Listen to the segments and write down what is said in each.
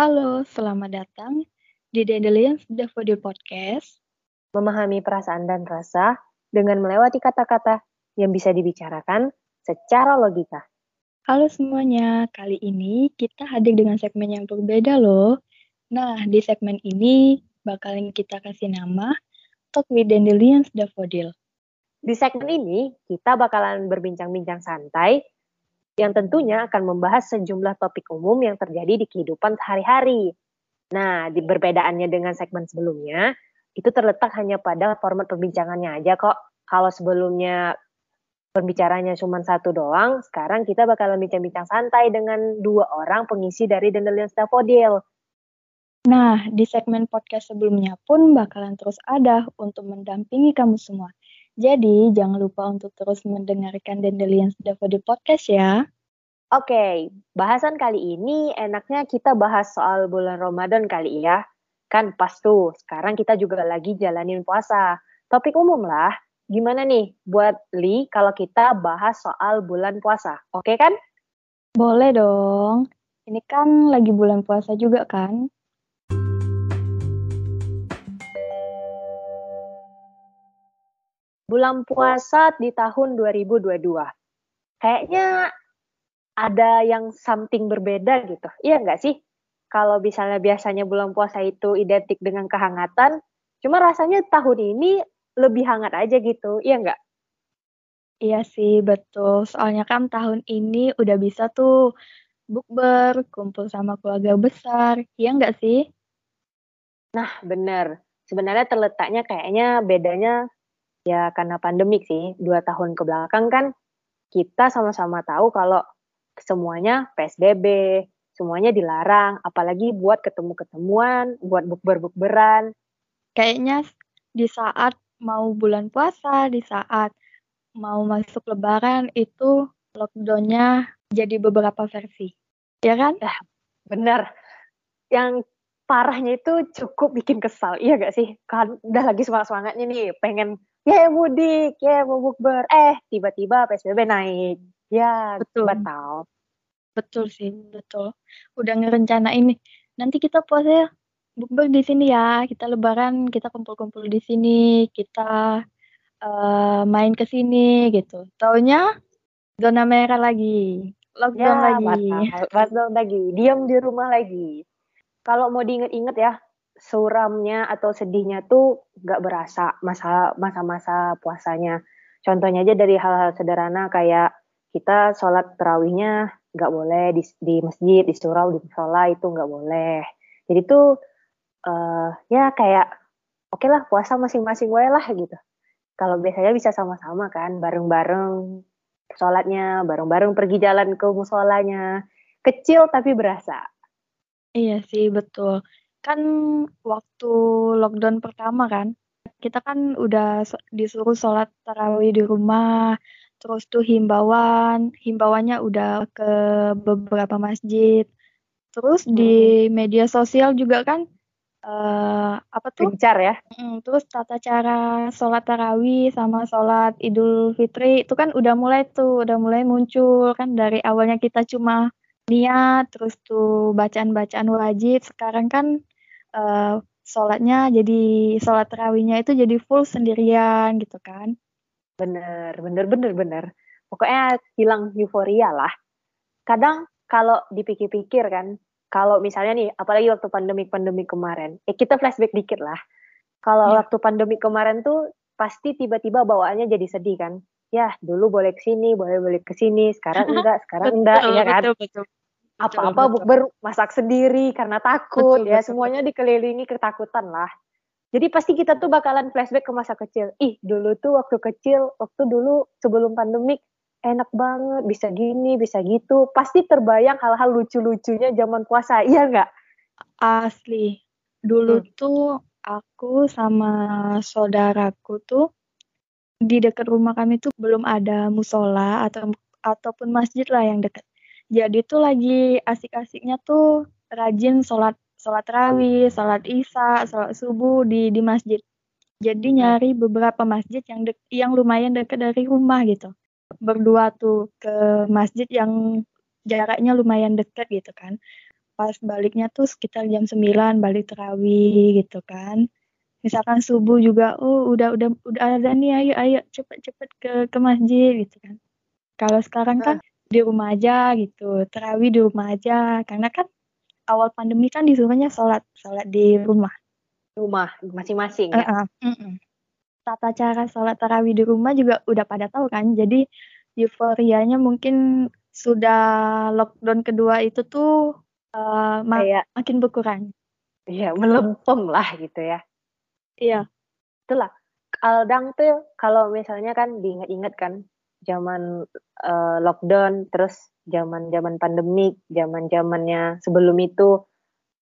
Halo, selamat datang di Dandelions Daffodil Podcast. Memahami perasaan dan rasa dengan melewati kata-kata yang bisa dibicarakan secara logika. Halo semuanya, kali ini kita hadir dengan segmen yang berbeda loh. Nah, di segmen ini bakalan kita kasih nama Talk with Dandelions Daffodil. Di segmen ini, kita bakalan berbincang-bincang santai yang tentunya akan membahas sejumlah topik umum yang terjadi di kehidupan sehari-hari. Nah, di perbedaannya dengan segmen sebelumnya, itu terletak hanya pada format perbincangannya aja kok. Kalau sebelumnya pembicaranya cuma satu doang, sekarang kita bakalan bincang-bincang santai dengan dua orang pengisi dari Dandelion Daffodil. Nah, di segmen podcast sebelumnya pun bakalan terus ada untuk mendampingi kamu semua. Jadi, jangan lupa untuk terus mendengarkan Dandelion Daffodil Podcast ya. Oke, bahasan kali ini enaknya kita bahas soal bulan Ramadan kali ya. Kan pas tuh, sekarang kita juga lagi jalanin puasa. Topik umum lah, gimana nih buat Li kalau kita bahas soal bulan puasa, oke kan? Boleh dong. Ini kan lagi bulan puasa juga kan? Bulan puasa di tahun 2022. Kayaknya ada yang something berbeda gitu. Iya nggak sih? Kalau misalnya biasanya bulan puasa itu identik dengan kehangatan, cuma rasanya tahun ini lebih hangat aja gitu. Iya nggak? Iya sih, betul. Soalnya kan tahun ini udah bisa tuh bukber, kumpul sama keluarga besar. Iya nggak sih? Nah, bener. Sebenarnya terletaknya kayaknya bedanya Ya karena pandemik sih, dua tahun ke belakang kan kita sama-sama tahu kalau semuanya PSBB, semuanya dilarang, apalagi buat ketemu-ketemuan, buat bukber-bukberan. Kayaknya di saat mau bulan puasa, di saat mau masuk lebaran itu lockdownnya jadi beberapa versi. Ya kan? Ya, benar. Yang parahnya itu cukup bikin kesal, iya gak sih? Kan udah lagi semangat-semangatnya nih, pengen ya mudik, ya mau bukber. Eh, tiba-tiba PSBB naik. Ya, betul. batal. Betul sih, betul. Udah ngerencana ini. Nanti kita puasa ya, bukber di sini ya. Kita lebaran, kita kumpul-kumpul di sini, kita uh, main ke sini gitu. Taunya zona merah lagi. Lockdown ya, lagi. Batal, batal lagi. Diam di rumah lagi. Kalau mau diinget-inget ya, suramnya atau sedihnya tuh nggak berasa masa masa-masa puasanya. Contohnya aja dari hal-hal sederhana kayak kita sholat terawihnya nggak boleh di, di masjid, di surau, di musola itu nggak boleh. Jadi tuh uh, ya kayak oke okay lah puasa masing-masing wae lah gitu. Kalau biasanya bisa sama-sama kan, bareng-bareng sholatnya, bareng-bareng pergi jalan ke musolanya. Kecil tapi berasa. Iya sih, betul kan waktu lockdown pertama kan, kita kan udah disuruh sholat tarawih di rumah, terus tuh himbauan, himbauannya udah ke beberapa masjid. Terus hmm. di media sosial juga kan uh, apa tuh? Gencar ya. terus tata cara sholat tarawih sama sholat Idul Fitri itu kan udah mulai tuh, udah mulai muncul kan dari awalnya kita cuma niat, terus tuh bacaan-bacaan wajib. Sekarang kan uh, sholatnya jadi sholat terawihnya itu jadi full sendirian gitu kan. Bener, bener, bener, bener. Pokoknya hilang euforia lah. Kadang kalau dipikir-pikir kan, kalau misalnya nih, apalagi waktu pandemi-pandemi kemarin, eh kita flashback dikit lah. Kalau ya. waktu pandemi kemarin tuh pasti tiba-tiba bawaannya jadi sedih kan. Ya, dulu boleh ke sini, boleh boleh ke sini, sekarang enggak, sekarang enggak, ya kan? Betul, betul apa-apa bukber masak sendiri karena takut betul, ya betul, semuanya dikelilingi ketakutan lah. Jadi pasti kita tuh bakalan flashback ke masa kecil. Ih dulu tuh waktu kecil waktu dulu sebelum pandemik enak banget bisa gini bisa gitu. Pasti terbayang hal-hal lucu-lucunya zaman puasa iya nggak? Asli. Dulu hmm. tuh aku sama saudaraku tuh di dekat rumah kami tuh belum ada musola atau ataupun masjid lah yang dekat jadi tuh lagi asik-asiknya tuh rajin sholat sholat rawih, sholat isya, sholat subuh di di masjid. Jadi nyari beberapa masjid yang dek, yang lumayan dekat dari rumah gitu. Berdua tuh ke masjid yang jaraknya lumayan dekat gitu kan. pas baliknya tuh sekitar jam 9 balik terawih gitu kan misalkan subuh juga oh udah udah udah ada nih ayo ayo cepet cepet ke ke masjid gitu kan kalau sekarang kan di rumah aja gitu terawih di rumah aja karena kan awal pandemi kan disuruhnya sholat sholat di rumah rumah masing-masing ya uh -uh. tata cara sholat tarawih di rumah juga udah pada tahu kan jadi euforianya mungkin sudah lockdown kedua itu tuh uh, mak Kayak, makin berkurang. Iya, melempem lah gitu ya. Iya. Itulah. Aldang tuh kalau misalnya kan diingat-ingat kan zaman uh, lockdown terus zaman-zaman pandemik, zaman-zamannya sebelum itu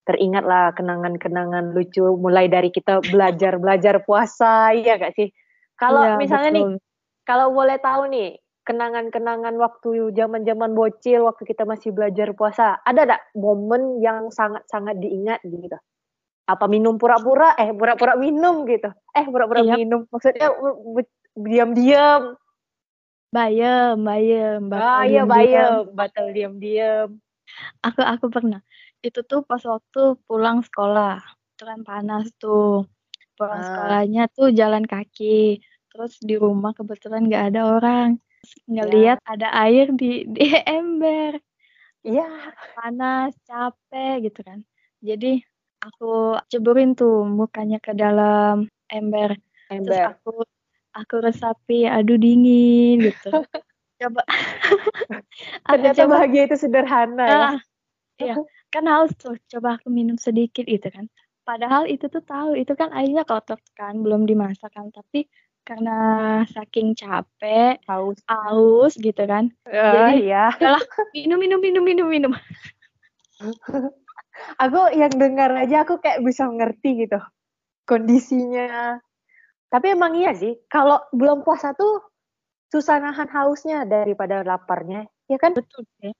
teringatlah kenangan-kenangan lucu mulai dari kita belajar-belajar puasa, iya gak sih? Kalau iya, misalnya betul. nih, kalau boleh tahu nih, kenangan-kenangan waktu zaman-zaman bocil waktu kita masih belajar puasa ada tak momen yang sangat-sangat diingat gitu apa minum pura-pura eh pura-pura minum gitu eh pura-pura iya. minum maksudnya diam-diam bayem bayem ah iya bayem batal diam-diam aku aku pernah itu tuh pas waktu pulang sekolah itu kan panas tuh pulang ah. sekolahnya tuh jalan kaki terus di rumah kebetulan nggak ada orang ngelihat ya. ada air di di ember. Iya. Panas, capek gitu kan. Jadi aku ceburin tuh mukanya ke dalam ember. ember. Terus aku aku resapi, aduh dingin gitu. coba. Ternyata coba, bahagia itu sederhana ya. Ah, iya, kan haus tuh. Coba aku minum sedikit gitu kan. Padahal itu tuh tahu itu kan airnya kotor kan, belum dimasak kan. Tapi karena saking capek, haus, haus gitu kan. Uh, Jadi ya. Yalah, minum minum minum minum minum. aku yang dengar aja aku kayak bisa ngerti gitu kondisinya. Tapi emang iya sih, kalau belum puasa tuh susah nahan hausnya daripada laparnya, ya kan? Betul ya.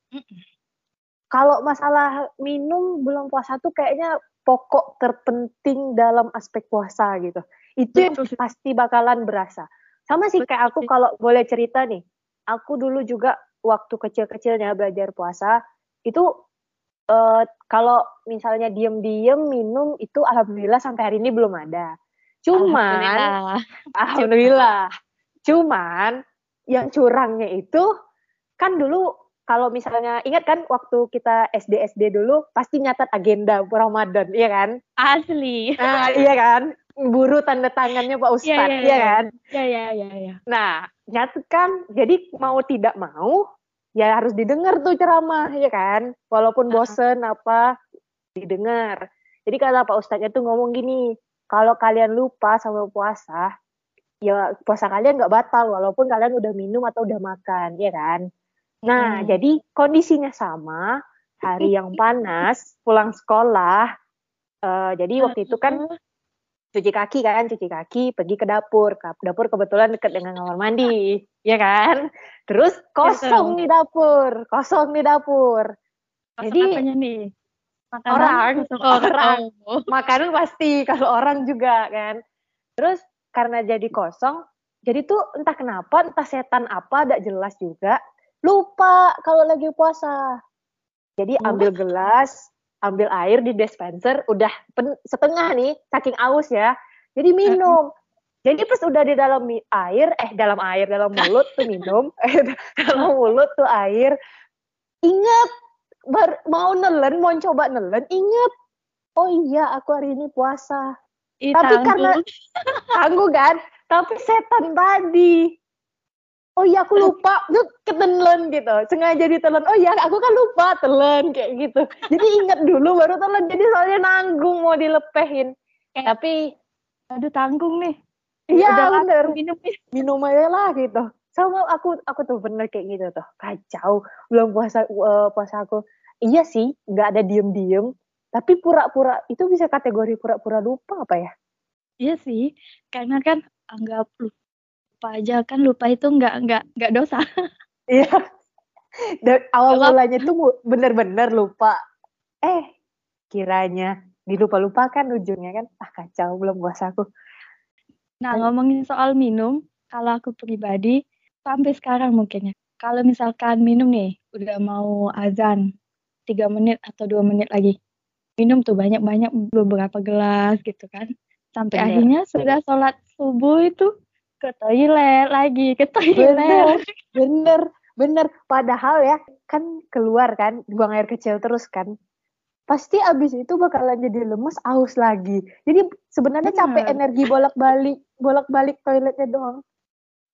Kalau masalah minum belum puasa tuh kayaknya pokok terpenting dalam aspek puasa gitu itu yang pasti bakalan berasa. Sama sih kayak aku kalau boleh cerita nih, aku dulu juga waktu kecil-kecilnya belajar puasa itu uh, kalau misalnya diem-diem minum itu alhamdulillah sampai hari ini belum ada. Cuman alhamdulillah, alhamdulillah. Cuman yang curangnya itu kan dulu kalau misalnya ingat kan waktu kita SD SD dulu pasti nyatat agenda Ramadan, iya kan? Asli. Nah, iya kan? buru tanda tangannya Pak iya, Ustadz, yeah, yeah, ya kan? Iya, iya, iya. Ya. Nah, nyatu kan, jadi mau tidak mau, ya harus didengar tuh ceramah, ya kan? Walaupun bosen uh -huh. apa, didengar. Jadi kata Pak Ustadznya tuh ngomong gini, kalau kalian lupa sama puasa, ya puasa kalian nggak batal, walaupun kalian udah minum atau udah makan, ya kan? Nah, hmm. jadi kondisinya sama, hari yang panas, pulang sekolah, uh, jadi waktu itu kan cuci kaki kan, cuci kaki, pergi ke dapur. Dapur kebetulan dekat dengan kamar mandi, ya kan? Terus kosong di dapur, kosong di dapur. Kosong Jadi nih? Makanan, orang, orang, oh. makanan pasti kalau orang juga kan. Terus karena jadi kosong, jadi tuh entah kenapa, entah setan apa, tidak jelas juga. Lupa kalau lagi puasa. Jadi ambil gelas, ambil air di dispenser udah pen, setengah nih saking aus ya jadi minum jadi pas udah di dalam air eh dalam air dalam mulut tuh minum eh dalam mulut tuh air inget bar, mau nelen mau coba nelen inget. Oh iya aku hari ini puasa. Ih, tapi tangguh. karena tangguh kan tapi setan tadi. Oh iya aku lupa. Yuk ketelen gitu. Sengaja ditelan. Oh iya aku kan lupa telan kayak gitu. Jadi ingat dulu baru telan jadi soalnya nanggung mau dilepehin. Eh, tapi aduh tanggung nih. Iya bener. minum minum aja lah gitu sama aku aku tuh bener kayak gitu tuh. Kacau. Belum puasa uh, puasa aku. Iya sih nggak ada diem diem tapi pura-pura itu bisa kategori pura-pura lupa apa ya? Iya sih. Karena kan anggap lupa aja. Kan lupa itu nggak nggak nggak dosa. Iya. Dan awal mulanya tuh bener-bener lupa. Eh kiranya dilupa-lupakan ujungnya kan. Ah kacau. Belum puasa aku. Nah ngomongin soal minum. Kalau aku pribadi sampai sekarang mungkin ya. Kalau misalkan minum nih udah mau azan tiga menit atau dua menit lagi minum tuh banyak-banyak beberapa gelas gitu kan. Sampai Bener. akhirnya sudah sholat subuh itu ke toilet lagi ke toilet. Bener bener bener. Padahal ya kan keluar kan buang air kecil terus kan. Pasti abis itu bakalan jadi lemes aus lagi. Jadi sebenarnya capek energi bolak balik bolak balik toiletnya doang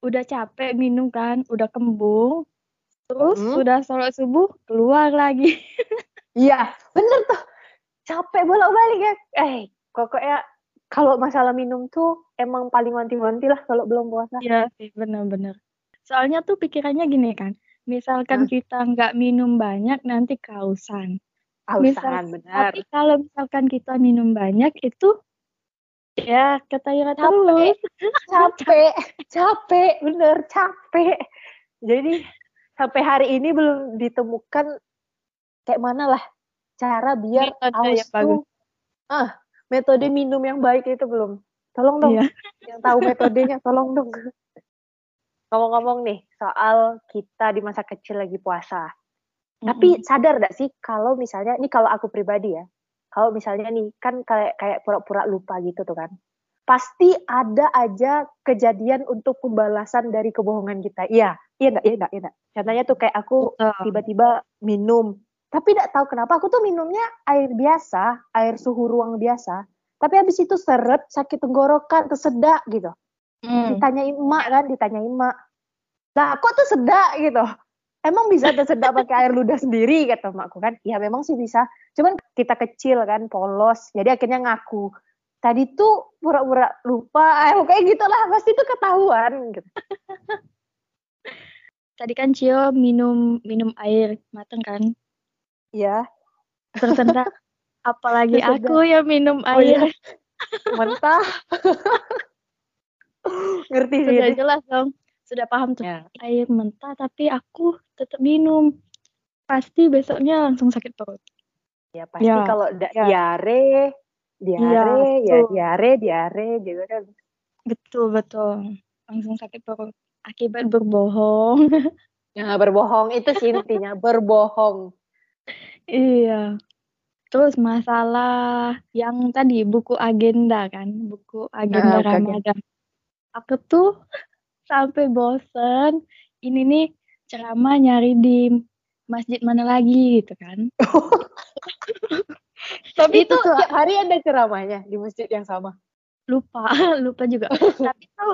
udah capek minum kan udah kembung terus hmm. udah sholat subuh keluar lagi. Iya bener tuh. Capek bolak balik ya. Eh pokoknya kalau masalah minum tuh emang paling wanti-wanti lah kalau belum puasa. Iya sih bener-bener. Soalnya tuh pikirannya gini kan misalkan Hah? kita nggak minum banyak nanti kausan. Kausan benar tapi kalau misalkan kita minum banyak itu Ya, ketahuan capek, capek, capek, bener capek. Jadi sampai hari ini belum ditemukan kayak mana lah cara biar metode aus tuh, ah metode minum yang baik itu belum. Tolong dong, iya. yang tahu metodenya tolong dong. Ngomong-ngomong nih soal kita di masa kecil lagi puasa. Mm-hmm. Tapi sadar gak sih kalau misalnya ini kalau aku pribadi ya, kalau misalnya nih kan kayak kayak pura-pura lupa gitu tuh kan pasti ada aja kejadian untuk pembalasan dari kebohongan kita. Iya, iya enggak, iya enggak, iya enggak. Contohnya tuh kayak aku tiba-tiba minum, tapi tidak tahu kenapa aku tuh minumnya air biasa, air suhu ruang biasa. Tapi habis itu seret, sakit tenggorokan, tersedak gitu. Hmm. Ditanyain emak kan, ditanyain emak. Nah, kok tuh sedak gitu? Emang bisa tersedak pakai air ludah sendiri kata emakku kan? Ya memang sih bisa. Cuman kita kecil kan, polos. Jadi akhirnya ngaku. Tadi tuh pura-pura lupa, eh, kayak gitulah pasti itu ketahuan gitu. Tadi kan Cio minum minum air mateng kan? Iya. Tersentak. Apalagi Tersentak. aku yang minum oh, air. Iya. Mentah. Ngerti sih. Sudah jelas dong sudah paham tuh. Ya. air mentah tapi aku tetap minum. Pasti besoknya langsung sakit perut. Ya pasti ya. kalau ya. diare diare ya, ya diare diare gitu kan. Betul betul. Langsung sakit perut. Akibat berbohong. Ya berbohong. Itu sih intinya berbohong. Iya. Terus masalah yang tadi buku agenda kan. Buku agenda ah, Ramadan. Aku tuh sampai bosen. Ini nih ceramah nyari di masjid mana lagi gitu kan. Tapi itu tiap hari ada ceramahnya di masjid yang sama? Lupa lupa juga. Tapi itu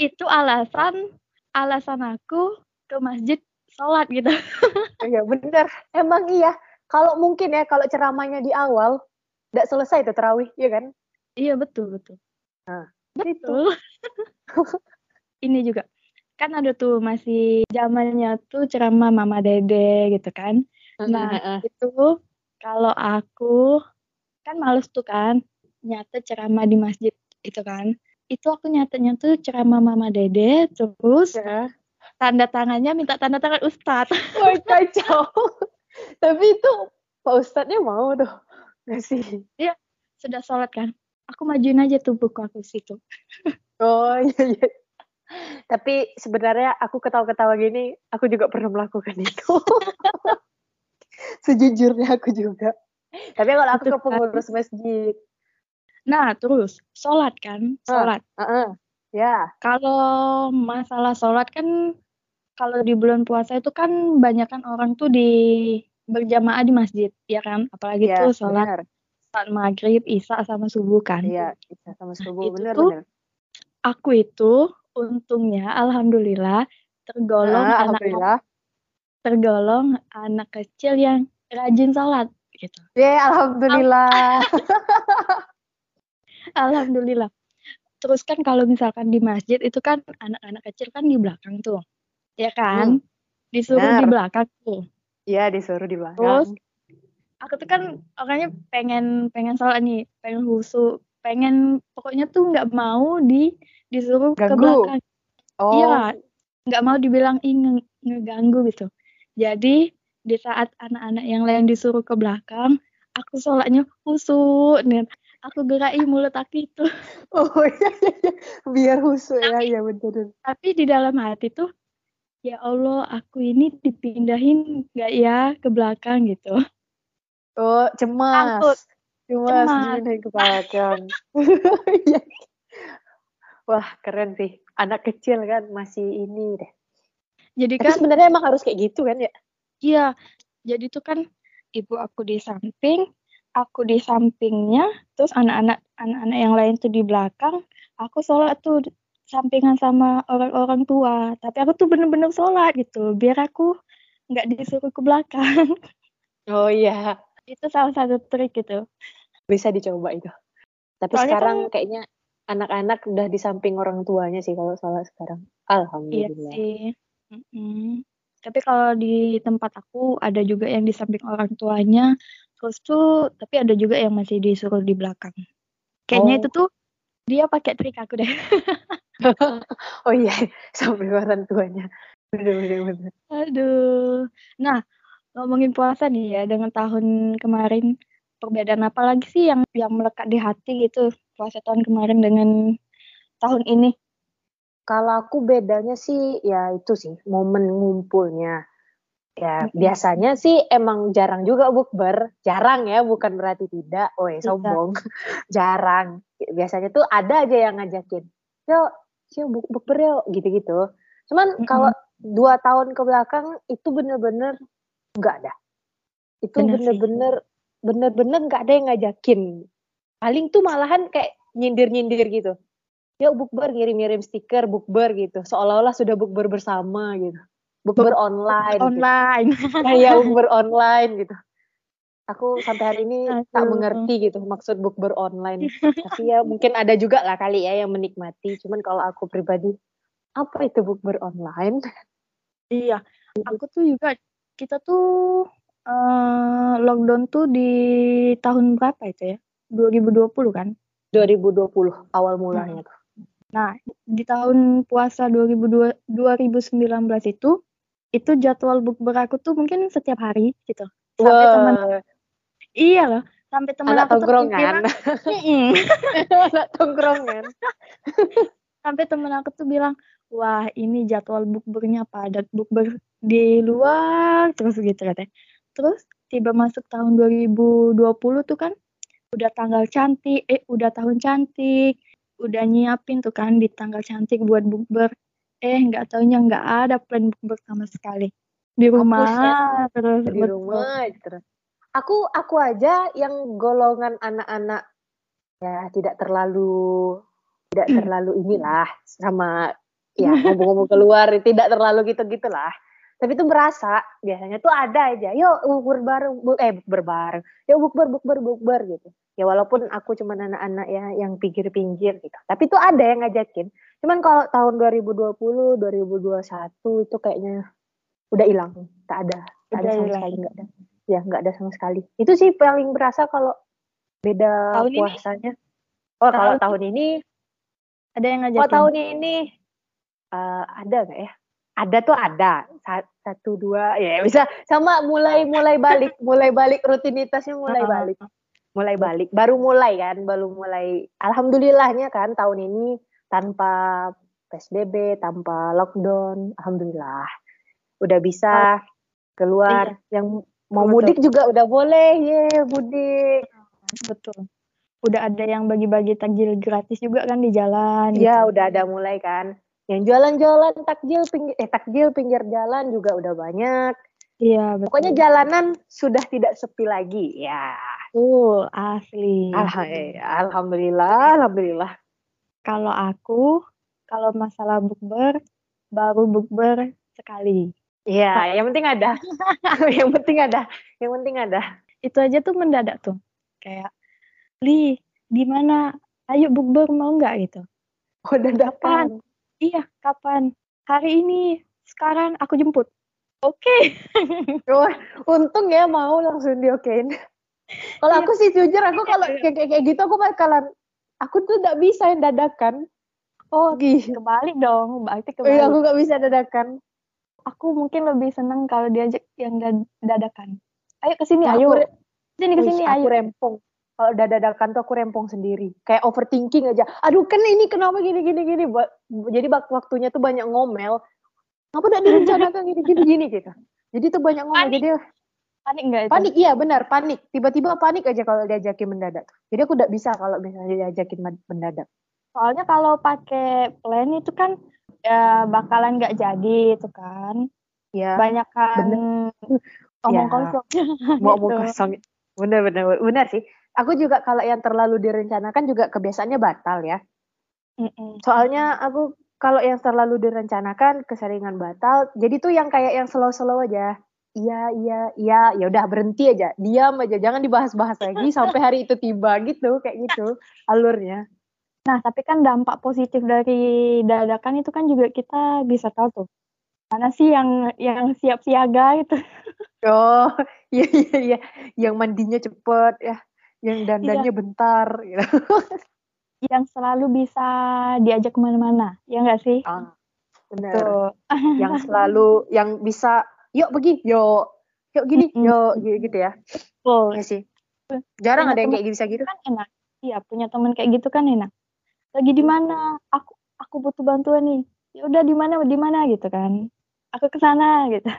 itu alasan alasan aku ke masjid sholat gitu. Iya bener. Emang iya. Kalau mungkin ya kalau ceramahnya di awal tidak selesai itu terawih ya kan? Iya betul betul. Nah betul ini juga. Kan ada tuh masih zamannya tuh ceramah mama dede gitu kan. Nah itu kalau aku kan males tuh kan nyata ceramah di masjid itu kan. Itu aku nyatanya tuh ceramah mama dede terus yeah. tanda tangannya minta tanda tangan ustadz. Wah kacau. Tapi itu pak ustadznya mau tuh nggak sih iya sudah sholat kan. Aku majuin aja tuh buku aku situ. Oh iya iya tapi sebenarnya aku ketawa-ketawa gini, aku juga pernah melakukan itu. Sejujurnya aku juga. Tapi kalau aku ke pengurus masjid. Nah, terus sholat kan, sholat. Uh, uh, uh. Ya. Kalau masalah sholat kan, kalau di bulan puasa itu kan banyak kan orang tuh di berjamaah di masjid, ya kan? Apalagi ya, tuh sholat saat maghrib, isya sama subuh kan. Iya, isya sama subuh, benar benar. Aku itu untungnya alhamdulillah tergolong nah, alhamdulillah. anak tergolong anak kecil yang rajin sholat gitu. Ya, alhamdulillah. alhamdulillah. Terus kan kalau misalkan di masjid itu kan anak-anak kecil kan di belakang tuh. Ya kan? Hmm. Disuruh Benar. di belakang tuh. Iya, disuruh di belakang. Terus aku tuh kan orangnya pengen pengen sholat nih, pengen husu, pengen pokoknya tuh nggak mau di disuruh Ganggu. ke belakang. Oh. Iya, nggak mau dibilang ing ngeganggu gitu. Jadi di saat anak-anak yang lain disuruh ke belakang, aku sholatnya khusyuk nih. Aku gerai mulut aku itu. Oh iya, iya, iya. biar khusyuk ya, ya betul. Tapi di dalam hati tuh, ya Allah, aku ini dipindahin nggak ya ke belakang gitu. Oh, cemas. Takut. Cemas, Cemas. gini kepalakan. Iya. Wah, keren sih. Anak kecil kan masih ini deh. Jadi Tapi kan sebenarnya emang harus kayak gitu kan ya? iya, jadi tuh kan ibu aku di samping, aku di sampingnya, terus anak-anak anak-anak yang lain tuh di belakang, aku sholat tuh sampingan sama orang-orang tua. Tapi aku tuh bener-bener sholat gitu, biar aku nggak disuruh ke belakang. Oh iya, Itu salah satu trik gitu. bisa dicoba itu. Tapi Soalnya sekarang kan- kayaknya anak-anak udah di samping orang tuanya sih kalau sholat sekarang. Iya Alhamdulillah. sih. Mm-mm. Tapi kalau di tempat aku ada juga yang di samping orang tuanya, terus tuh tapi ada juga yang masih disuruh di belakang. Kayaknya Oh. itu tuh dia pakai trik aku deh. Oh iya, samping orang tuanya. Bener bener bener. Aduh. Nah, ngomongin puasa nih ya dengan tahun kemarin perbedaan apa lagi sih yang yang melekat di hati gitu puasa tahun kemarin dengan tahun ini? Kalau aku bedanya sih ya itu sih momen ngumpulnya. Ya Mm-mm. biasanya sih emang jarang juga bukber, jarang ya bukan berarti tidak. Oh Iya. sombong, jarang. Biasanya tuh ada aja yang ngajakin, yuk, yuk buk bukber yuk gitu-gitu. Cuman Mm-mm. kalau dua tahun ke belakang itu bener-bener nggak ada. Itu bener-bener bener-bener nggak ada yang ngajakin. Paling tuh malahan kayak nyindir-nyindir gitu. Yuk bukber ngirim-ngirim stiker bukber gitu. Seolah-olah sudah bukber bersama gitu. Bukber online. gitu. Online. Kayak bukber online gitu. Aku sampai hari ini tak Aduh. mengerti gitu maksud bukber online. Tapi ya mungkin ada juga lah kali ya yang menikmati. Cuman kalau aku pribadi, apa itu bukber online? Iya, aku tuh juga kita tuh eh, lockdown tuh di tahun berapa itu ya? 2020 kan? 2020 awal mulanya tuh. Nah, di tahun puasa 2002 2019 itu itu jadwal bukber aku tuh mungkin setiap hari gitu. Sampai teman Wah, iya loh, sampai teman aku tuh bilang, anak tongkrongan. sampai temen aku tuh bilang, wah ini jadwal bukbernya padat bukber di luar terus gitu katanya. Terus tiba masuk tahun 2020 tuh kan udah tanggal cantik, eh udah tahun cantik, udah nyiapin tuh kan di tanggal cantik buat bukber. Eh nggak taunya nggak ada plan bukber sama sekali. Di rumah terus di betul. rumah terus. Aku aku aja yang golongan anak-anak ya tidak terlalu tidak terlalu inilah sama ya ngomong-ngomong keluar tidak terlalu gitu-gitulah. Tapi itu berasa biasanya tuh ada aja. Yuk bukber bareng, bu- eh bukber bareng. Yuk bukber bukber bukber gitu. Ya walaupun aku cuma anak-anak ya yang pinggir-pinggir gitu. Tapi itu ada yang ngajakin. Cuman kalau tahun 2020, 2021 itu kayaknya udah hilang, tak ada, tak ada sama sekali nggak ada. Ya nggak ada sama sekali. Itu sih paling berasa kalau beda Tahun ini? puasanya. Oh kalau Tahun tahun ini, Ada yang oh ngajakin. tahun ini eh, ada nggak ya? Ada tuh ada. Sa- satu dua ya bisa sama mulai mulai balik mulai balik rutinitasnya mulai balik. Mulai balik. Baru mulai kan baru mulai. Alhamdulillahnya kan tahun ini tanpa psbb tanpa lockdown alhamdulillah. Udah bisa keluar. Yang mau Betul. mudik juga udah boleh. Ye mudik. Betul. Udah ada yang bagi-bagi takjil gratis juga kan di jalan. ya gitu. udah ada mulai kan yang jualan-jualan takjil pinggir eh takjil pinggir jalan juga udah banyak Iya, betul. pokoknya jalanan sudah tidak sepi lagi ya Betul, asli. Alha- alhamdulillah alhamdulillah Kalau aku, kalau masalah bukber, baru bukber sekali. Iya, yang penting ada. yang penting ada. Yang penting ada. Itu aja tuh mendadak tuh. Kayak, Li, di mana? Ayo bukber mau nggak gitu? Oh, dadakan. Iya, kapan? Hari ini, sekarang aku jemput. Oke. Wah, untung ya mau langsung diokein. Kalau Iya. aku sih jujur, aku kalau kayak, kayak, kayak gitu aku bakalan, aku tuh nggak bisa yang dadakan. Oh, Gitu. kebalik dong. Berarti Oh, iya, kebalik. aku nggak bisa dadakan. Aku mungkin lebih seneng kalau diajak yang dad- dadakan. Ayo ke sini, ayo. Sini ke sini, aku ayo. rempong. Kalau udah dadakan tuh aku rempong sendiri. Kayak overthinking aja. Aduh kan ini kenapa gini gini gini. Jadi waktunya tuh banyak ngomel. Kenapa udah direncanakan gini gini gini gitu. Jadi tuh banyak ngomel. Panik. Jadi Panik nggak itu? Panik, iya benar, panik. Tiba-tiba panik aja kalau diajakin mendadak. Jadi aku udah bisa kalau misalnya diajakin mendadak. Soalnya kalau pakai plan itu kan ya bakalan nggak jadi itu kan. Ya. Banyak kan omong Ya. kosong. Mau Gitu. kosong. Bener, bener, bener sih. Aku juga kalau yang terlalu direncanakan juga kebiasaannya batal ya. Mm-mm. Soalnya aku kalau yang terlalu direncanakan keseringan batal. Jadi tuh yang kayak yang slow-slow aja. Iya, iya, iya, ya udah berhenti aja. Diam aja, jangan dibahas-bahas lagi sampai hari itu tiba gitu, kayak gitu alurnya. Nah, tapi kan dampak positif dari dadakan itu kan juga kita bisa tahu tuh. Mana sih yang yang siap siaga gitu. Oh, iya iya iya, yang mandinya cepet ya, yang dandannya bentar gitu. Yang selalu bisa diajak ke mana-mana. Ya nggak sih? Ah, bener. Tuh. Yang selalu yang bisa, yuk pergi, yuk, yuk gini, yuk gitu, gitu ya. Betul. Iya sih. Jarang Punya ada yang kayak bisa gitu. kan enak. Iya, punya teman kayak gitu kan enak. Lagi di mana? Aku aku butuh bantuan nih. Ya udah di mana di mana gitu kan. Aku ke sana gitu.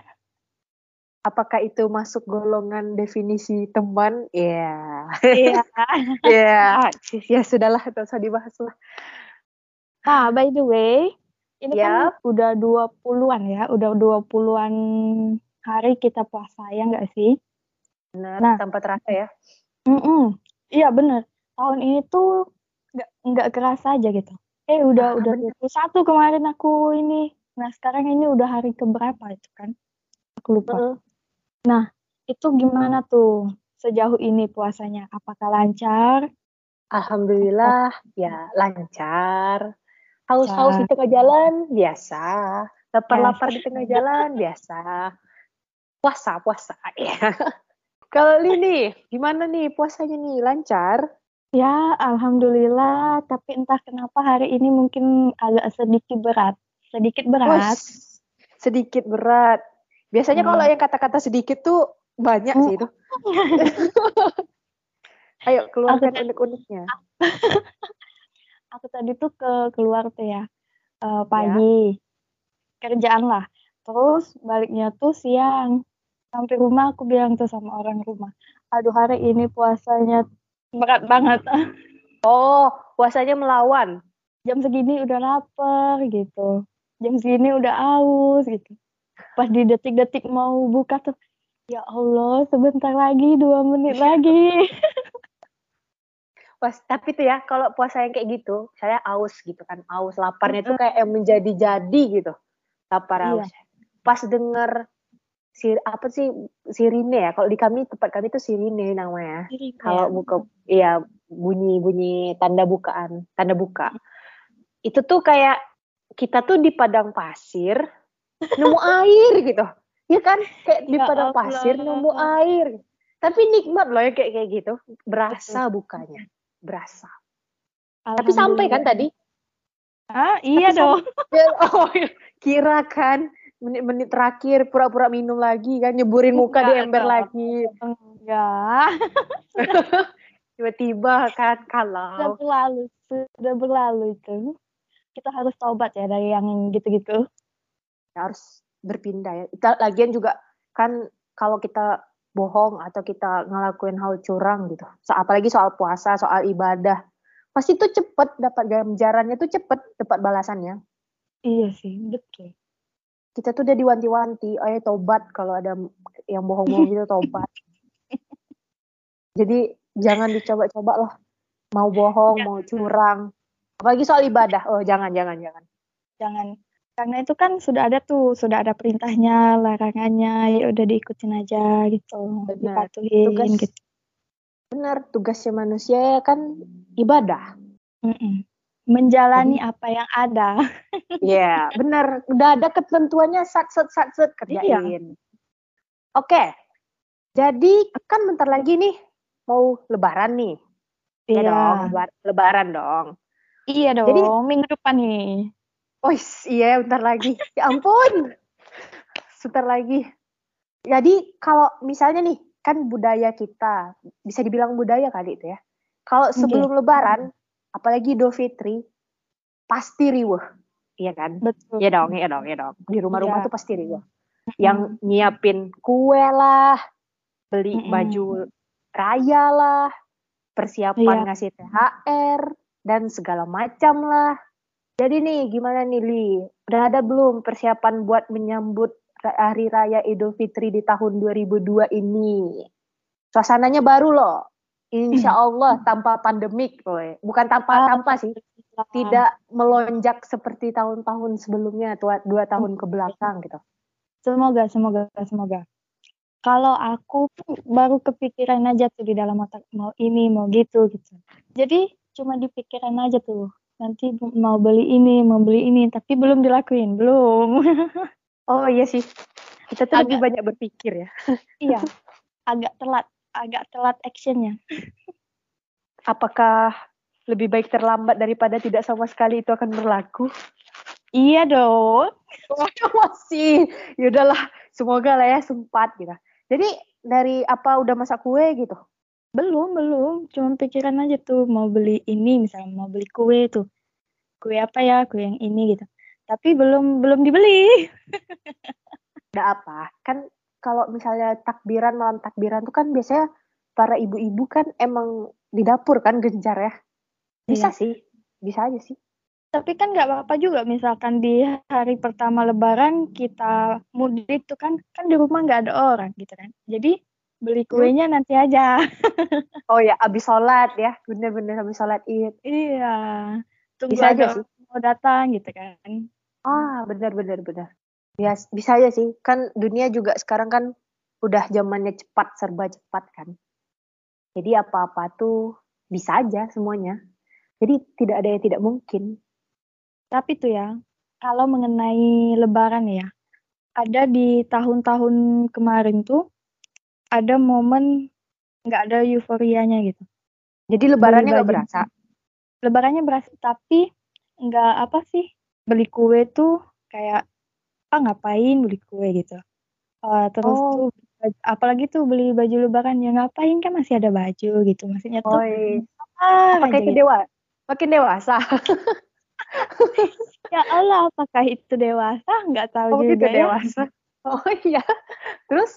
Apakah itu masuk golongan definisi teman? Iya. Iya. Iya, ya sudahlah, tak usah dibahas lah. Nah, by the way, ini kan Yap. udah 20-an ya, udah 20-an hari kita puasa ya nggak sih? Benar, Nah. tanpa terasa ya. Mm-mm. Iya bener. Tahun ini tuh nggak nggak kerasa aja gitu. Eh udah Ah, udah bener. 21 kemarin aku ini. Nah sekarang ini udah hari keberapa itu kan? Aku lupa. Heeh. Itu gimana tuh sejauh ini puasanya? Apakah lancar? Alhamdulillah, ya lancar. Haus-haus di tengah jalan, biasa. Lapar-lapar di tengah jalan, biasa. Puasa, puasa. Ya. Kalau Lini, gimana nih puasanya nih? Lancar? Ya alhamdulillah. Tapi entah kenapa hari ini mungkin agak sedikit berat. Sedikit berat. Sedikit berat. Biasanya Hmm. kalau yang kata-kata sedikit tuh banyak sih itu. Ayo keluarkan unik-uniknya. Aku tadi tuh ke keluar tuh ya eh, pagi kerjaan lah. Terus baliknya tuh siang. Sampai rumah aku bilang tuh sama orang rumah, aduh hari ini puasanya berat banget. Oh, puasanya melawan. Jam segini udah lapar gitu. Jam segini udah aus gitu. Pas di detik-detik mau buka tuh, ya Allah sebentar lagi, dua menit lagi. Pas, tapi tuh ya, kalau puasa yang kayak gitu, saya aus gitu kan, aus laparnya tuh kayak yang menjadi-jadi gitu, lapar Iya. aus. Pas denger si apa sih sirine ya, kalau di kami tempat kami tuh sirine namanya. Kalau buka, iya bunyi-bunyi tanda bukaan, tanda buka. Itu tuh kayak kita tuh di padang pasir nemu air gitu, ya kan? Kayak di Ya padang Allah. pasir nemu air. Tapi nikmat loh ya kayak kayak gitu, berasa bukanya, berasa. Tapi sampai kan tadi? Ah, iya Tapi dong. Ya, oh, iya. kira kan menit-menit terakhir pura-pura minum lagi kan nyeburin muka di Enggak ember lagi. Enggak. Tiba-tiba kan Sudah kalau berlalu, sudah berlalu itu. Kita harus taubat ya dari yang gitu-gitu. Harus berpindah ya. Kita lagian juga kan kalau kita bohong atau kita ngelakuin hal curang gitu. So, apalagi soal puasa, soal ibadah. Pasti tuh cepet dapat ganjarannya tuh cepet dapat balasannya. Iya sih, betul. Kita tuh udah diwanti-wanti, ayo tobat kalau ada yang bohong-bohong gitu tobat. Jadi jangan dicoba-coba lah. Mau bohong, Ya. mau curang. Apalagi soal ibadah. Oh, jangan, jangan, jangan. Jangan karena itu kan sudah ada tuh, sudah ada perintahnya, larangannya, ya udah diikutin aja gitu, Benar. dipatuhin Tugas gitu. benar tugasnya manusia ya kan ibadah. Mm-mm. Menjalani apa yang ada. Iya, benar. Udah ada ketentuannya sat set sat set kerjain. Oke. Jadi kan bentar lagi nih mau lebaran nih. Ya Iya, dong, lebar- lebaran dong. iya dong. Jadi- Minggu depan nih. Oh iya, bentar lagi. Ya ampun. Sebentar lagi. Jadi kalau misalnya nih, kan budaya kita, bisa dibilang budaya kali itu ya. Kalau sebelum lebaran, apalagi Idul Fitri, pasti riuh. Iya kan? Betul. Iya dong, iya dong, iya dong. Di rumah-rumah Iya. tuh pasti riuh. Yang nyiapin kue lah, beli mm -hmm. baju raya lah, persiapan iya. ngasih THR dan segala macam lah. Jadi nih gimana nih Li? Udah ada belum persiapan buat menyambut Hari Raya Idul Fitri di tahun 2002 ini? Suasananya baru loh. Insya Allah tanpa pandemik, boy. bukan tanpa ah, tanpa sih, tidak melonjak seperti tahun-tahun sebelumnya, dua, dua tahun ke belakang gitu. Semoga, semoga, semoga. Kalau aku baru kepikiran aja tuh di dalam otak mau ini, mau gitu gitu. Jadi cuma dipikiran aja tuh. Nanti mau beli ini, mau beli ini, tapi belum dilakuin, belum. oh iya sih, kita tuh agak, lebih banyak berpikir ya. iya, agak telat agak telat actionnya. Apakah lebih baik terlambat daripada tidak sama sekali itu akan berlaku? Iya dong. Waduh masih. Yaudahlah, semoga lah ya sempat gitu. Jadi dari apa udah masak kue gitu? Belum, belum. Cuma pikiran aja tuh mau beli ini misalnya mau beli kue tuh. Kue apa ya? Kue yang ini gitu. Tapi belum belum dibeli. Udah apa? Kan kalau misalnya takbiran malam takbiran tuh kan biasanya para ibu-ibu kan emang di dapur kan gencar ya. Bisa iya. sih, bisa aja sih. Tapi kan nggak apa-apa juga misalkan di hari pertama lebaran kita mudik tuh kan kan di rumah nggak ada orang gitu kan. Jadi beli kuenya hmm. nanti aja. oh ya, abis sholat ya, bener-bener abis sholat id. Iya, tunggu bisa aja sih. mau datang gitu kan. Ah, bener-bener bener ya bisa aja sih kan dunia juga sekarang kan udah zamannya cepat serba cepat kan jadi apa-apa tuh bisa aja semuanya jadi tidak ada yang tidak mungkin tapi tuh ya kalau mengenai lebaran ya ada di tahun-tahun kemarin tuh ada momen nggak ada euforianya gitu. Jadi lebarannya nggak berasa. lebarannya berasa tapi nggak apa sih beli kue tuh kayak ah ngapain beli kue? gitu. Uh, terus oh. tuh apalagi tuh beli baju lebaran ya ngapain kan masih ada baju gitu. Maksudnya tuh oh, iya. ah, pakai itu gitu. dewa makin dewasa. Ya Allah apakah itu dewasa? Nggak tahu oh, juga itu ya. dewasa oh iya. Terus?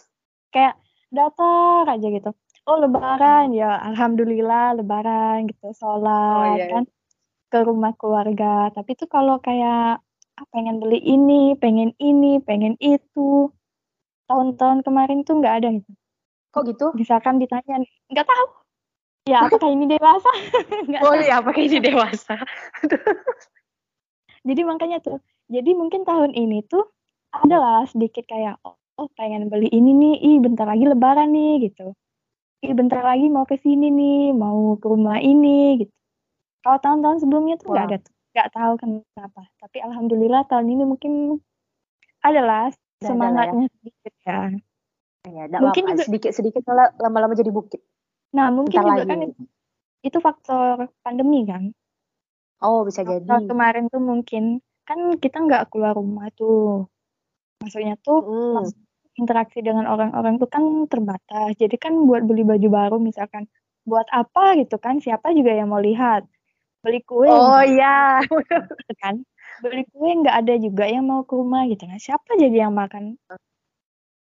Kayak datar aja gitu oh lebaran ya alhamdulillah lebaran gitu sholat oh, iya. kan ke rumah keluarga tapi tuh kalau kayak ah, pengen beli ini, pengen ini, pengen itu. Tahun-tahun kemarin tuh nggak ada gitu. Kok gitu? Misalkan ditanya, nggak tahu. Ya, apakah ini dewasa? oh iya, apakah ini dewasa? jadi makanya tuh, jadi mungkin tahun ini tuh adalah sedikit kayak, oh, oh pengen beli ini nih, ih bentar lagi lebaran nih gitu. Ih bentar lagi mau ke sini nih, mau ke rumah ini gitu. Kalau tahun-tahun sebelumnya tuh nggak wow. ada tuh nggak tahu kenapa tapi alhamdulillah tahun ini mungkin adalah semangatnya ya. sedikit ya ya mungkin juga sedikit sedikit lama-lama jadi bukit nah mungkin Bentar juga lagi. kan itu, itu faktor pandemi kan oh bisa faktor jadi kemarin tuh mungkin kan kita nggak keluar rumah tuh maksudnya tuh hmm. Interaksi dengan orang-orang tuh kan terbatas. Jadi kan buat beli baju baru misalkan buat apa? gitu kan siapa juga yang mau lihat? Beli kue oh iya. gitu kan. Beli kue nggak ada juga yang mau ke rumah gitu kan. Siapa jadi yang makan?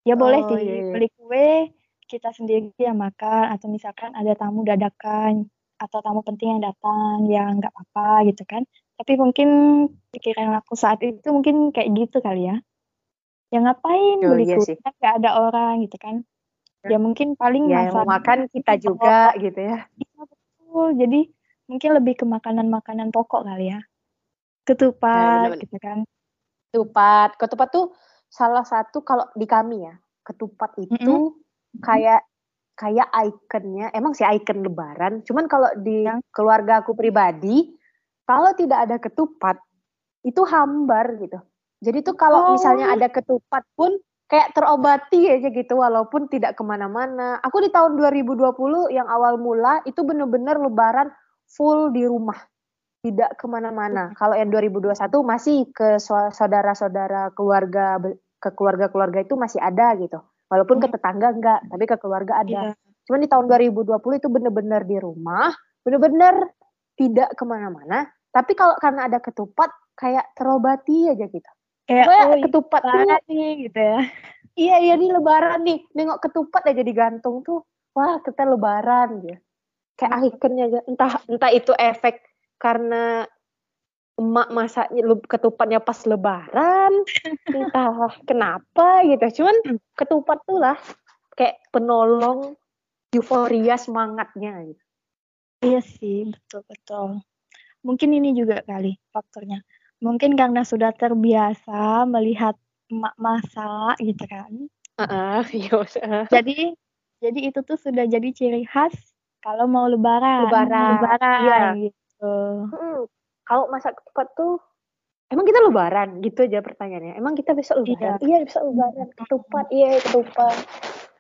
Ya boleh oh, sih iya, iya. beli kue kita sendiri yang makan atau misalkan ada tamu dadakan atau tamu penting yang datang ya nggak apa-apa gitu kan. Tapi mungkin pikiran aku saat itu mungkin kayak gitu kali ya ya ngapain oh, beli iya kue kan nggak ada orang gitu kan? Ya mungkin paling ya, masak makan kita juga gitu ya. Iya betul. Jadi mungkin lebih ke makanan-makanan pokok kali ya. Ketupat nah, gitu kan. Ketupat. Ketupat tuh salah satu kalau di kami ya ketupat itu mm -hmm. kayak kayak ikonnya. Emang sih ikon lebaran. Cuman kalau di yang? keluarga aku pribadi kalau tidak ada ketupat itu hambar gitu jadi tuh kalau oh. misalnya ada ketupat pun kayak terobati aja gitu walaupun tidak ke mana-mana aku di tahun 2020 yang awal mula itu bener-bener lebaran full di rumah tidak ke mana-mana. Kalau yang 2021 masih ke saudara-saudara keluarga ke keluarga-keluarga itu masih ada gitu. Walaupun ke tetangga enggak, tapi ke keluarga ada. Yeah. Cuman di tahun 2020 itu bener-bener di rumah, bener-bener tidak ke mana-mana. Tapi kalau karena ada ketupat, kayak terobati aja gitu. Kayak oh, ketupat tuh nih gitu ya. iya iya nih lebaran nih nengok ketupat aja digantung tuh wah kita lebaran ya kayak ikonnya aja entah entah itu efek karena emak masaknya ketupatnya pas lebaran entah kenapa gitu cuman hmm. ketupat tuh lah kayak penolong euforia semangatnya gitu. Iya sih, betul betul. Mungkin ini juga kali faktornya. Mungkin karena sudah terbiasa melihat emak masak gitu kan. Uh, uh, Jadi jadi itu tuh sudah jadi ciri khas kalau mau lebaran. Lebaran. Lebaran iya. gitu. Hmm, kalau masak ketupat tuh Emang kita lebaran gitu aja pertanyaannya. Emang kita besok lebaran? Iya, iya besok lebaran. Ketupat, iya ketupat.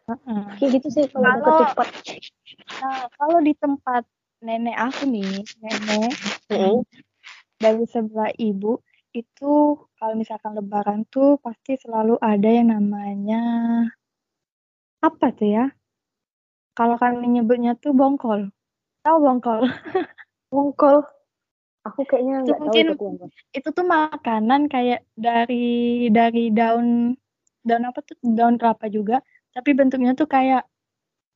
Uh-uh. Kayak gitu sih kalau, ketupat. Nah, kalau di tempat nenek aku nih, nenek uh-huh. Dari sebelah ibu itu kalau misalkan lebaran tuh pasti selalu ada yang namanya apa tuh ya? Kalau kami nyebutnya tuh bongkol. Tahu bongkol? bongkol. Aku kayaknya itu mungkin tahu itu, itu tuh makanan kayak dari dari daun daun apa tuh daun kelapa juga tapi bentuknya tuh kayak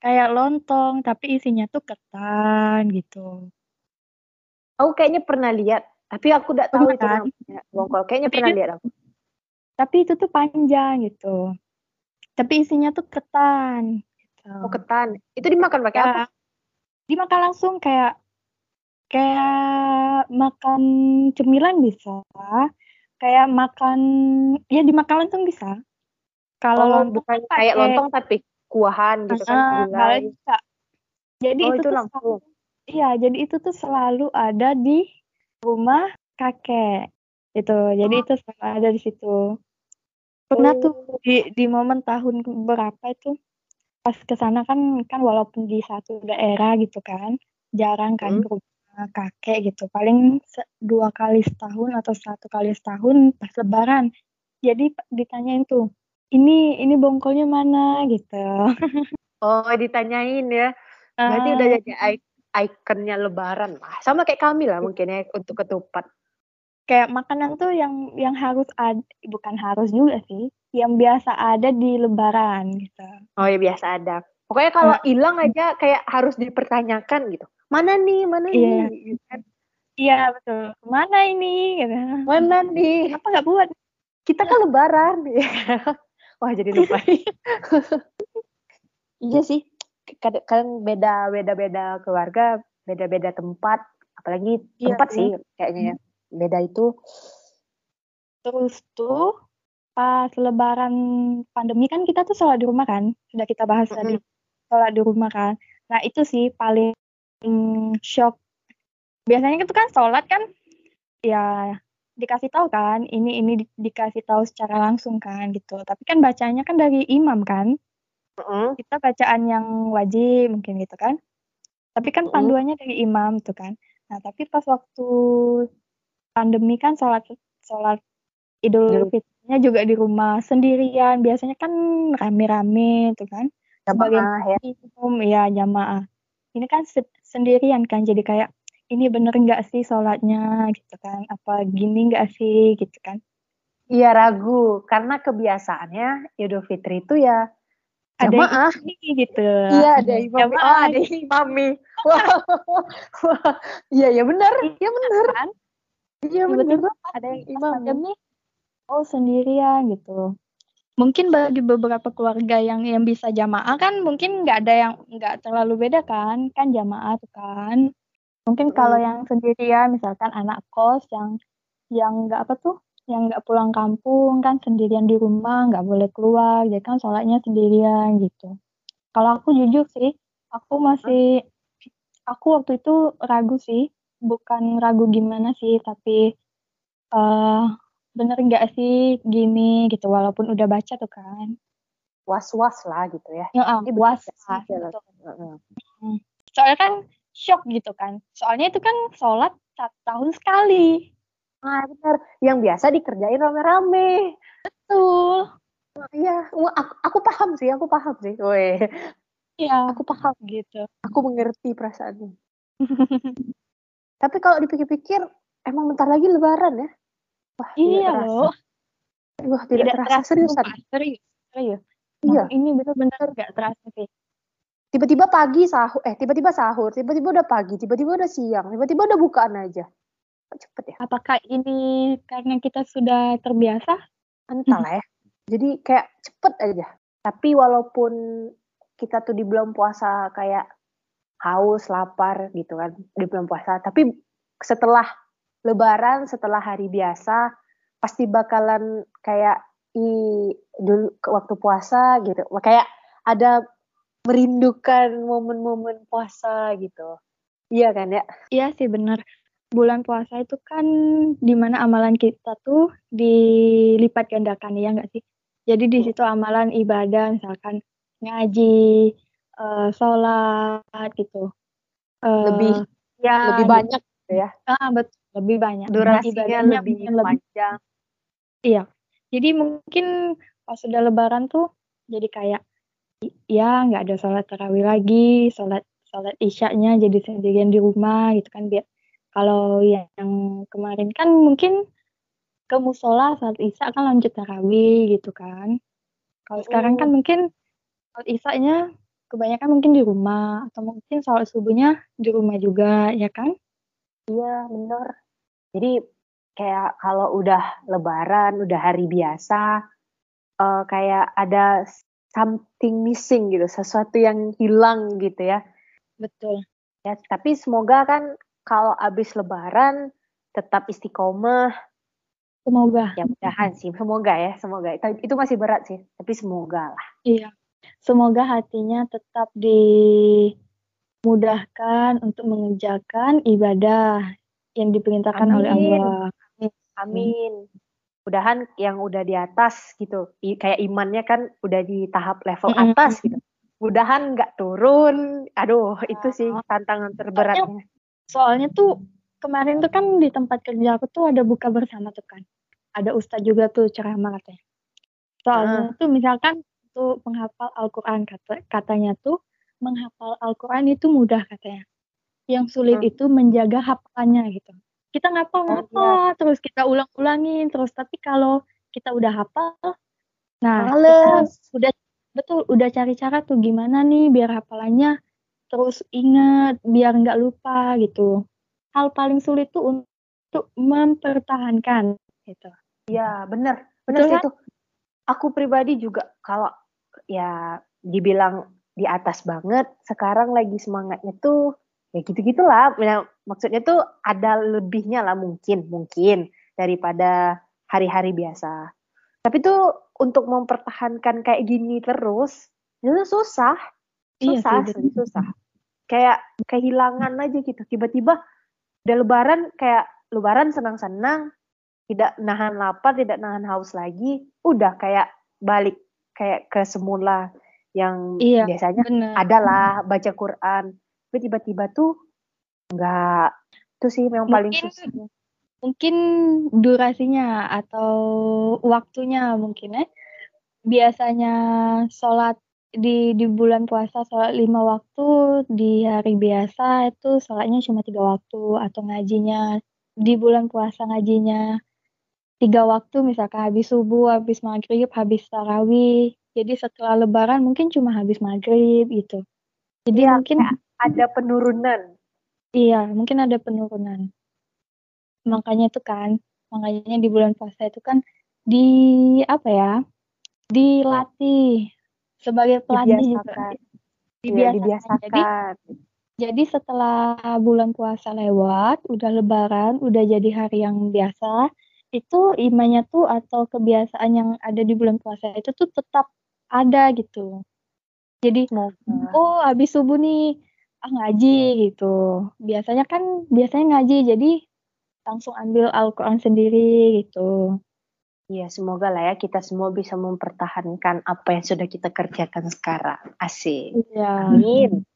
kayak lontong tapi isinya tuh ketan gitu. Aku kayaknya pernah lihat tapi aku tidak tahu itu kan? namanya bongkol. Kayaknya tapi pernah lihat aku. Tapi itu tuh panjang gitu. Tapi isinya tuh ketan. Gitu. Oh ketan. Itu dimakan pakai ya, apa? Dimakan langsung kayak kayak makan cemilan bisa kayak makan ya dimakan langsung bisa kalau oh, lontong bukan kayak lontong tapi kuahan gitu kan uh, bisa jadi oh, itu, itu tuh langsung iya jadi itu tuh selalu ada di rumah kakek itu jadi oh. itu selalu ada di situ. Pernah oh. tuh di di momen tahun berapa itu pas ke sana kan kan walaupun di satu daerah gitu kan jarang kan hmm. kakek gitu. Paling dua kali setahun atau satu kali setahun pas lebaran. Jadi ditanyain tuh ini ini bongkolnya mana? Gitu. Oh ditanyain ya. Berarti uh, udah jadi ikonnya lebaran lah. Sama kayak kami lah mungkin ya untuk ketupat. Kayak makanan tuh yang yang harus ada bukan harus juga sih yang biasa ada di lebaran gitu. Oh ya biasa ada. Pokoknya kalau hilang uh, aja kayak harus dipertanyakan gitu. Mana nih mana iya. ini gitu iya betul. Mana ini? Gitu. mana nih? Apa nggak buat? Kita kan lebaran. Wah jadi lupa. Iya sih kadang beda beda beda keluarga beda beda tempat apalagi iya, tempat sih kayaknya ya beda itu. Terus tuh pas lebaran pandemi kan kita tuh sholat di rumah kan sudah kita bahas mm -hmm. tadi sholat di rumah kan. Nah itu sih paling shock. Biasanya itu kan sholat kan ya dikasih tahu kan ini ini di, dikasih tahu secara langsung kan gitu. Tapi kan bacanya kan dari imam kan uh-uh. kita bacaan yang wajib mungkin gitu kan. Tapi kan uh-uh. panduannya dari imam tuh kan. Nah tapi pas waktu pandemi kan sholat sholat idul fitrinya juga di rumah sendirian. Biasanya kan rame-rame tuh kan. Jamaah ya. ya jamaah. Ini kan sendirian kan. Jadi kayak ini bener nggak sih sholatnya? Gitu kan. Apa gini nggak sih? Gitu kan. Iya ragu. Karena kebiasaannya Idul Fitri itu ya jamaah. ada gitu. Iya ada imam oh ada imami wah. Wah. Iya ya benar. Iya benar. kan? Iya benar. ada yang imam nih oh sendirian gitu. Mungkin bagi beberapa keluarga yang yang bisa jamaah kan mungkin nggak ada yang nggak terlalu beda kan? Kan jamaah tuh kan. Mungkin hmm. kalau yang sendirian misalkan anak kos yang yang nggak apa tuh yang nggak pulang kampung kan sendirian di rumah nggak boleh keluar jadi kan sholatnya sendirian gitu kalau aku jujur sih aku masih aku waktu itu ragu sih bukan ragu gimana sih tapi uh, bener nggak sih gini gitu walaupun udah baca tuh kan was-was lah gitu ya. Ya, uh, was was. Gitu. Hmm. Soalnya kan shock gitu kan. Soalnya itu kan sholat satu tahun sekali. Nah, benar. Yang biasa dikerjain rame-rame. Betul. Iya, aku, aku paham sih, aku paham sih. Woi. Iya, aku paham gitu. Aku mengerti perasaanmu. Tapi kalau dipikir-pikir, emang bentar lagi lebaran ya? Wah, iya loh. Wah, tidak, tidak terasa, terasa seriusan. Serius. Serius? Iya. Ini benar-benar gak terasa sih. Tiba-tiba pagi sahur, eh tiba-tiba sahur, tiba-tiba udah pagi, tiba-tiba udah siang, tiba-tiba udah bukaan aja. Cepet ya. Apakah ini karena kita sudah terbiasa? Entahlah ya. Jadi kayak cepet aja. Tapi walaupun kita tuh di bulan puasa kayak haus, lapar gitu kan di bulan puasa. Tapi setelah lebaran, setelah hari biasa, pasti bakalan kayak i dulu waktu puasa gitu. Kayak ada merindukan momen-momen puasa gitu. Iya kan ya? Iya sih benar. Bulan puasa itu kan di mana amalan kita tuh dilipat gandakan ya nggak sih? Jadi di situ amalan ibadah misalkan ngaji, uh, sholat gitu. Uh, lebih ya lebih banyak gitu ya. Ah betul lebih banyak. Durasinya lebih, lebih panjang. Iya. Jadi mungkin pas sudah lebaran tuh jadi kayak ya nggak ada sholat tarawih lagi, sholat sholat isyaknya jadi sendirian di rumah gitu kan biar kalau yang kemarin kan mungkin ke musola saat isya kan lanjut tarawih gitu kan. Kalau oh. sekarang kan mungkin saat isyaknya kebanyakan mungkin di rumah atau mungkin sholat subuhnya di rumah juga ya kan? Iya benar. Jadi kayak kalau udah lebaran, udah hari biasa, uh, kayak ada something missing gitu, sesuatu yang hilang gitu ya. Betul. Ya, tapi semoga kan kalau abis lebaran tetap istiqomah. Semoga. Ya mudahan sih, semoga ya, semoga. Itu, masih berat sih, tapi semoga lah. Iya. Semoga hatinya tetap dimudahkan untuk mengerjakan ibadah yang diperintahkan Amin. oleh Allah. Amin. Amin mudahan yang udah di atas gitu kayak imannya kan udah di tahap level mm -hmm. atas gitu mudahan nggak turun aduh itu sih tantangan terberatnya soalnya, tuh kemarin tuh kan di tempat kerja aku tuh ada buka bersama tuh kan ada ustadz juga tuh ceramah katanya soalnya uh. tuh misalkan tuh penghafal Al-Quran kata katanya tuh menghafal Al-Quran itu mudah katanya yang sulit uh. itu menjaga hafalannya gitu kita ngapa-ngapa oh, iya. terus kita ulang-ulangin terus tapi kalau kita udah hafal nah Males. kita udah betul udah cari cara tuh gimana nih biar hafalannya terus ingat biar nggak lupa gitu. Hal paling sulit tuh untuk mempertahankan gitu. Ya benar. Benar sih kan? itu. Aku pribadi juga kalau ya dibilang di atas banget sekarang lagi semangatnya tuh ya gitu gitulah ya, maksudnya tuh ada lebihnya lah mungkin mungkin daripada hari-hari biasa. Tapi tuh untuk mempertahankan kayak gini terus itu susah. Iya susah iya sih, susah kayak kehilangan aja gitu. Tiba-tiba udah lebaran kayak lebaran senang-senang tidak nahan lapar tidak nahan haus lagi udah kayak balik kayak ke semula yang iya, biasanya bener. adalah baca Quran. Tapi tiba-tiba tuh nggak. Itu sih memang mungkin, paling susah. mungkin durasinya atau waktunya mungkin ya biasanya sholat di di bulan puasa sholat lima waktu di hari biasa itu sholatnya cuma tiga waktu atau ngajinya di bulan puasa ngajinya tiga waktu misalkan habis subuh habis maghrib habis tarawih jadi setelah lebaran mungkin cuma habis maghrib gitu jadi ya, mungkin ada penurunan. Iya, mungkin ada penurunan. Makanya itu kan, makanya di bulan puasa itu kan di apa ya? Dilatih sebagai pelatih dibiasakan. Dibiasakan. Ya, dibiasakan. Jadi, jadi setelah bulan puasa lewat, udah lebaran, udah jadi hari yang biasa, itu imannya tuh atau kebiasaan yang ada di bulan puasa itu tuh tetap ada gitu. Jadi, Semoga. oh habis subuh nih, ah ngaji gitu. Biasanya kan biasanya ngaji jadi langsung ambil Al-Quran sendiri gitu. Iya, semoga lah ya kita semua bisa mempertahankan apa yang sudah kita kerjakan sekarang. Asik. Iya. Amin.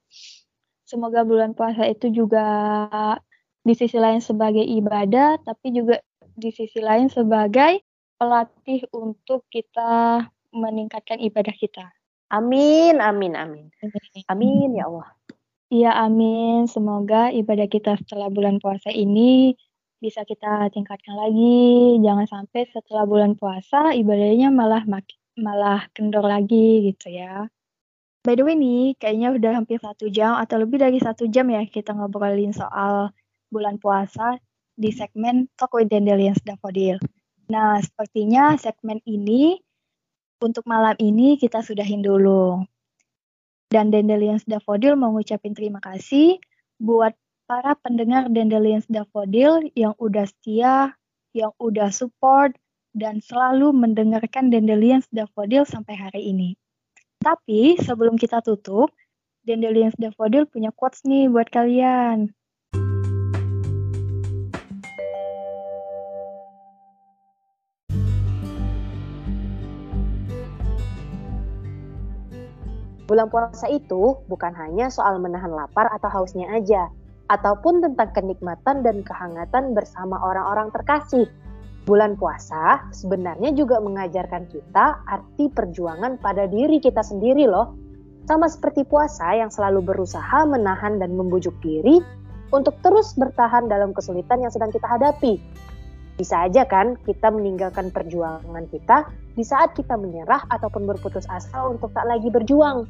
Semoga bulan puasa itu juga di sisi lain sebagai ibadah, tapi juga di sisi lain sebagai pelatih untuk kita meningkatkan ibadah kita. Amin, amin, amin. Amin ya Allah. Iya, amin. Semoga ibadah kita setelah bulan puasa ini bisa kita tingkatkan lagi. Jangan sampai setelah bulan puasa ibadahnya malah malah kendor lagi gitu ya. By the way nih, kayaknya udah hampir satu jam atau lebih dari satu jam ya kita ngobrolin soal bulan puasa di segmen Talk with Dandelions Daffodil. Nah, sepertinya segmen ini untuk malam ini kita sudahin dulu. Dan Dandelions Daffodil mau ngucapin terima kasih buat para pendengar Dandelions Daffodil yang udah setia, yang udah support, dan selalu mendengarkan Dandelions Daffodil sampai hari ini. Tapi sebelum kita tutup, Dandelions Daffodil punya quotes nih buat kalian. Bulan puasa itu bukan hanya soal menahan lapar atau hausnya aja, ataupun tentang kenikmatan dan kehangatan bersama orang-orang terkasih, Bulan puasa sebenarnya juga mengajarkan kita arti perjuangan pada diri kita sendiri loh. Sama seperti puasa yang selalu berusaha menahan dan membujuk diri untuk terus bertahan dalam kesulitan yang sedang kita hadapi. Bisa aja kan kita meninggalkan perjuangan kita di saat kita menyerah ataupun berputus asa untuk tak lagi berjuang.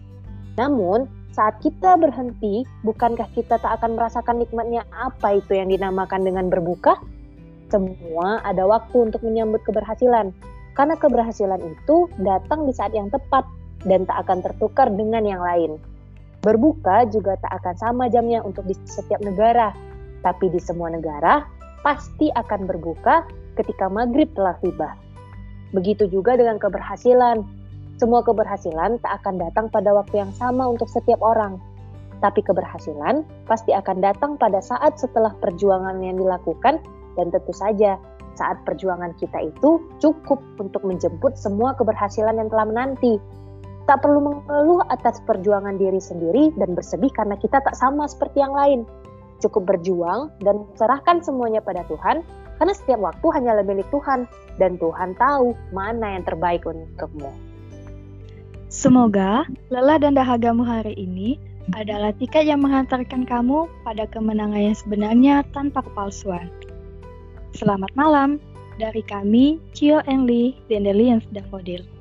Namun, saat kita berhenti, bukankah kita tak akan merasakan nikmatnya apa itu yang dinamakan dengan berbuka? Semua ada waktu untuk menyambut keberhasilan, karena keberhasilan itu datang di saat yang tepat dan tak akan tertukar dengan yang lain. Berbuka juga tak akan sama jamnya untuk di setiap negara, tapi di semua negara pasti akan berbuka ketika maghrib telah tiba. Begitu juga dengan keberhasilan. Semua keberhasilan tak akan datang pada waktu yang sama untuk setiap orang. Tapi keberhasilan pasti akan datang pada saat setelah perjuangan yang dilakukan dan tentu saja saat perjuangan kita itu cukup untuk menjemput semua keberhasilan yang telah menanti. Tak perlu mengeluh atas perjuangan diri sendiri dan bersedih karena kita tak sama seperti yang lain. Cukup berjuang dan serahkan semuanya pada Tuhan, karena setiap waktu hanyalah milik Tuhan, dan Tuhan tahu mana yang terbaik untukmu. Semoga lelah dan dahagamu hari ini adalah tiket yang menghantarkan kamu pada kemenangan yang sebenarnya tanpa kepalsuan. Selamat malam dari kami, Cio Enli, Dandelions Daffodil.